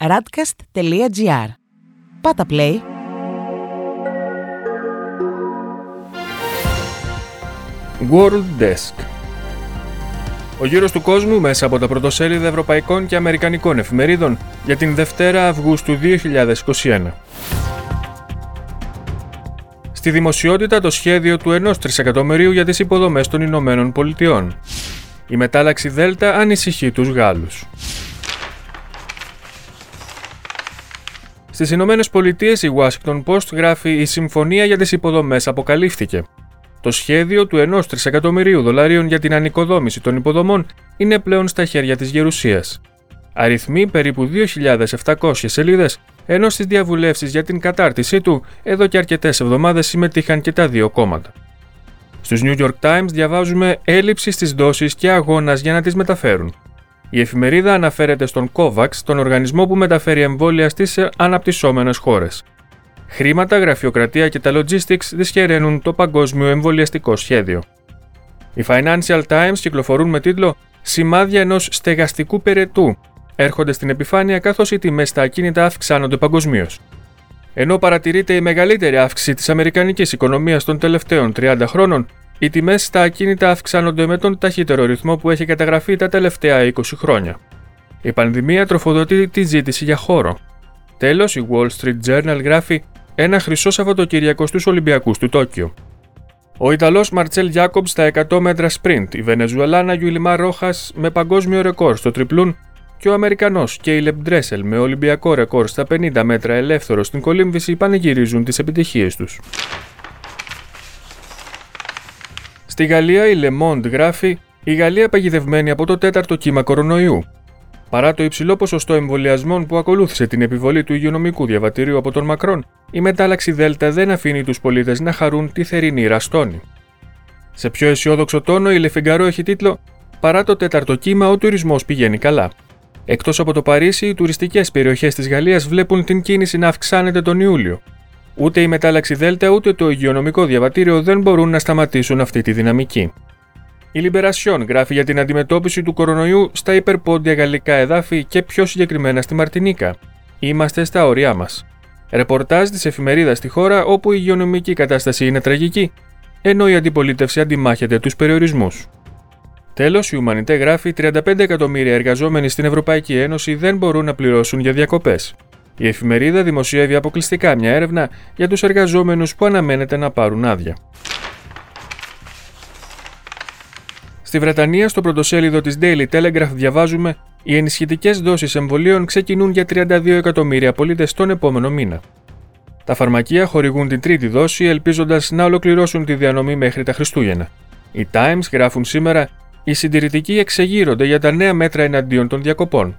radcast.gr. Πάτα play. World Desk Ο γύρος του κόσμου μέσα από τα πρωτοσέλιδα ευρωπαϊκών και αμερικανικών εφημερίδων για την Δευτέρα Αυγούστου 2021. Στη δημοσιότητα το σχέδιο του 1 τρισεκατομμυρίου για τις υποδομές των Ηνωμένων Πολιτειών. Η μετάλλαξη Δέλτα ανησυχεί τους Γάλλους. Στις Ηνωμένες Πολιτείες, η Washington Post γράφει: Η συμφωνία για τις υποδομές αποκαλύφθηκε. Το σχέδιο του 1 τρισεκατομμυρίου δολαρίων για την ανοικοδόμηση των υποδομών είναι πλέον στα χέρια της Γερουσίας. Αριθμοί περίπου 2.700 σελίδες, ενώ στις διαβουλεύσεις για την κατάρτισή του, εδώ και αρκετές εβδομάδες συμμετείχαν και τα δύο κόμματα. Στους New York Times διαβάζουμε έλλειψη στις δόσεις και αγώνας για να τις μεταφέρουν. Η εφημερίδα αναφέρεται στον COVAX, τον οργανισμό που μεταφέρει εμβόλια στις αναπτυσσόμενες χώρες. Χρήματα, γραφειοκρατία και τα logistics δυσχεραίνουν το παγκόσμιο εμβολιαστικό σχέδιο. Οι Financial Times κυκλοφορούν με τίτλο Σημάδια ενός στεγαστικού περαιτού έρχονται στην επιφάνεια καθώς οι τιμές στα ακίνητα αυξάνονται παγκοσμίως. Ενώ παρατηρείται η μεγαλύτερη αύξηση της Αμερικανικής οικονομίας των τελευταίων 30 χρόνων, οι τιμές στα ακίνητα αυξάνονται με τον ταχύτερο ρυθμό που έχει καταγραφεί τα τελευταία 20 χρόνια. Η πανδημία τροφοδοτεί τη ζήτηση για χώρο. Τέλος, η Wall Street Journal γράφει ένα χρυσό Σαββατοκύριακο στους Ολυμπιακούς του Τόκιο. Ο Ιταλός Μαρτσέλ Γιάκομπς στα 100 μέτρα sprint, η Βενεζουελάνα Γιουλιμά Ρόχας με παγκόσμιο ρεκόρ στο τριπλούν και ο Αμερικανός Κέιλεμ Ντρέσελ με Ολυμπιακό ρεκόρ στα 50 μέτρα ελεύθερο στην κολύμβηση πανηγυρίζουν τις επιτυχίες τους. Στη Γαλλία η Le Monde γράφει «Η Γαλλία παγιδευμένη από το τέταρτο κύμα κορονοϊού». Παρά το υψηλό ποσοστό εμβολιασμών που ακολούθησε την επιβολή του υγειονομικού διαβατηρίου από τον Μακρόν, η μετάλλαξη Δέλτα δεν αφήνει τους πολίτες να χαρούν τη θερινή ραστόνη. Σε πιο αισιόδοξο τόνο, η Λεφιγκαρό έχει τίτλο Παρά το τέταρτο κύμα, ο τουρισμός πηγαίνει καλά. Εκτός από το Παρίσι, οι τουριστικές περιοχές της Γαλλίας βλέπουν την κίνηση να αυξάνεται τον Ιούλιο, Ούτε η μετάλλαξη Δέλτα ούτε το υγειονομικό διαβατήριο δεν μπορούν να σταματήσουν αυτή τη δυναμική. Η Λιμπερασιόν γράφει για την αντιμετώπιση του κορονοϊού στα υπερπόντια γαλλικά εδάφη και πιο συγκεκριμένα στη Μαρτινίκα. Είμαστε στα όρια μας. Ρεπορτάζ της εφημερίδας στη χώρα όπου η υγειονομική κατάσταση είναι τραγική, ενώ η αντιπολίτευση αντιμάχεται τους περιορισμούς. Τέλος, η Ουμανιτέ γράφει 35 εκατομμύρια εργαζόμενοι στην Ευρωπαϊκή Ένωση δεν μπορούν να πληρώσουν για διακοπές. Η εφημερίδα δημοσιεύει αποκλειστικά μια έρευνα για τους εργαζόμενους που αναμένεται να πάρουν άδεια. Στη Βρετανία, στο πρωτοσέλιδο της Daily Telegraph διαβάζουμε «Οι ενισχυτικές δόσεις εμβολίων ξεκινούν για 32 εκατομμύρια πολίτες τον επόμενο μήνα». Τα φαρμακεία χορηγούν την τρίτη δόση ελπίζοντας να ολοκληρώσουν τη διανομή μέχρι τα Χριστούγεννα. Οι Times γράφουν σήμερα «Οι συντηρητικοί εξεγείρονται για τα νέα μέτρα εναντίον των διακοπών.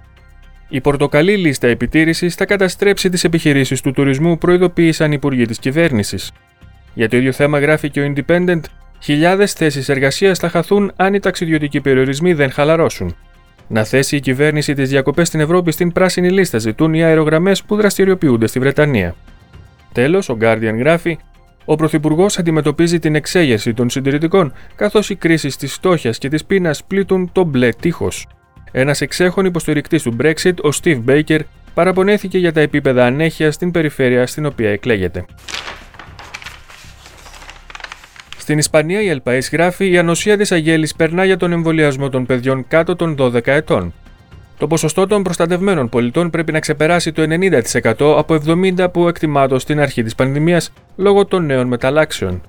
Η πορτοκαλί λίστα επιτήρησης θα καταστρέψει τις επιχειρήσεις του τουρισμού, προειδοποίησαν οι υπουργοί της κυβέρνησης. Για το ίδιο θέμα γράφει και ο Independent, χιλιάδες θέσεις εργασίας θα χαθούν αν οι ταξιδιωτικοί περιορισμοί δεν χαλαρώσουν. Να θέσει η κυβέρνηση τις διακοπές στην Ευρώπη στην πράσινη λίστα, ζητούν οι αερογραμμές που δραστηριοποιούνται στη Βρετανία. Τέλος, ο Guardian γράφει: Ο Πρωθυπουργός αντιμετωπίζει την εξέγερση των συντηρητικών, καθώς οι κρίσεις της φτώχειας και της πείνας πλήττουν το μπλε τείχος. Ένας εξέχον υποστηρικτής του Brexit, ο Steve Baker, παραπονέθηκε για τα επίπεδα ανέχεια στην περιφέρεια στην οποία εκλέγεται. Στην Ισπανία, η Ελπαΐς γράφει: Η ανοσία της Αγέλης περνά για τον εμβολιασμό των παιδιών κάτω των 12 ετών. Το ποσοστό των προστατευμένων πολιτών πρέπει να ξεπεράσει το 90% από 70% που εκτιμάτω στην αρχή της πανδημίας λόγω των νέων μεταλλάξεων.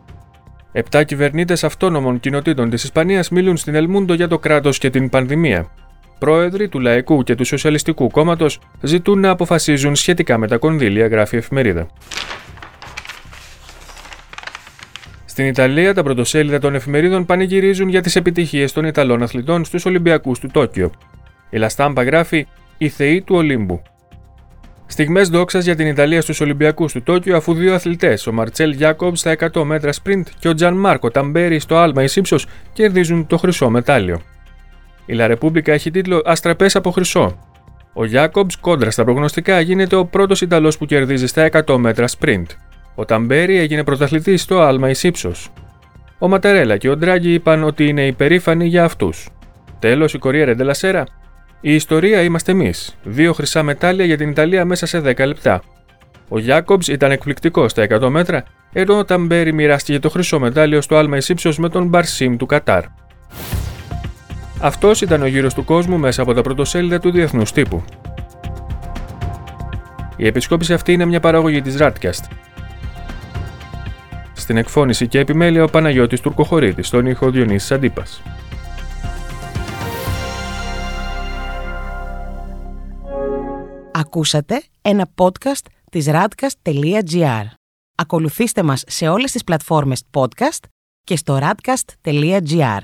Επτά κυβερνήτες αυτόνομων κοινοτήτων της Ισπανίας μιλούν στην Ελμούντο για το κράτος και την πανδημία πρόεδροι του Λαϊκού και του Σοσιαλιστικού Κόμματος ζητούν να αποφασίζουν σχετικά με τα κονδύλια, γράφει η εφημερίδα. Στην Ιταλία, τα πρωτοσέλιδα των εφημερίδων πανηγυρίζουν για τις επιτυχίες των Ιταλών αθλητών στους Ολυμπιακούς του Τόκιο. Η Λαστάμπα γράφει «Η Θεή του Ολύμπου». Στιγμές δόξας για την Ιταλία στους Ολυμπιακούς του Τόκιο, αφού δύο αθλητές, ο Μαρτσέλ Γιάκομπς στα 100 μέτρα sprint και ο Τζαν Μάρκο Ταμπέρι στο άλμα εις κερδίζουν το χρυσό μετάλλιο. Η Λα Ρεπούμπλικα έχει τίτλο Αστραπές από χρυσό. Ο Γιάκομπς κόντρα στα προγνωστικά γίνεται ο πρώτος Ιταλός που κερδίζει στα 100 μέτρα sprint. Ο Ταμπέρι έγινε πρωταθλητής στο άλμα ει ύψο. Ο Ματερέλα και ο Ντράγκη είπαν ότι είναι υπερήφανοι για αυτούς. Τέλος, η Κορία Ντελασέρα. Η ιστορία είμαστε εμείς. Δύο χρυσά μετάλλια για την Ιταλία μέσα σε 10 λεπτά. Ο Γιάκομπς ήταν εκπληκτικός στα 100 μέτρα, ενώ ο Ταμπέρι μοιράστηκε το χρυσό μετάλλιο στο άλμα ύψο με τον Μπαρσίμ του Κατάρ. Αυτός ήταν ο γύρος του κόσμου μέσα από τα πρωτοσέλιδα του διεθνούς τύπου. Η επισκόπηση αυτή είναι μια παραγωγή της Radcast. Στην εκφώνηση και επιμέλεια ο Παναγιώτης Τουρκοχωρήτης, στον ήχο Διονύσης Αντίπας. Ακούσατε ένα podcast της radcast.gr. Ακολουθήστε μας σε όλες τις πλατφόρμες podcast και στο radcast.gr.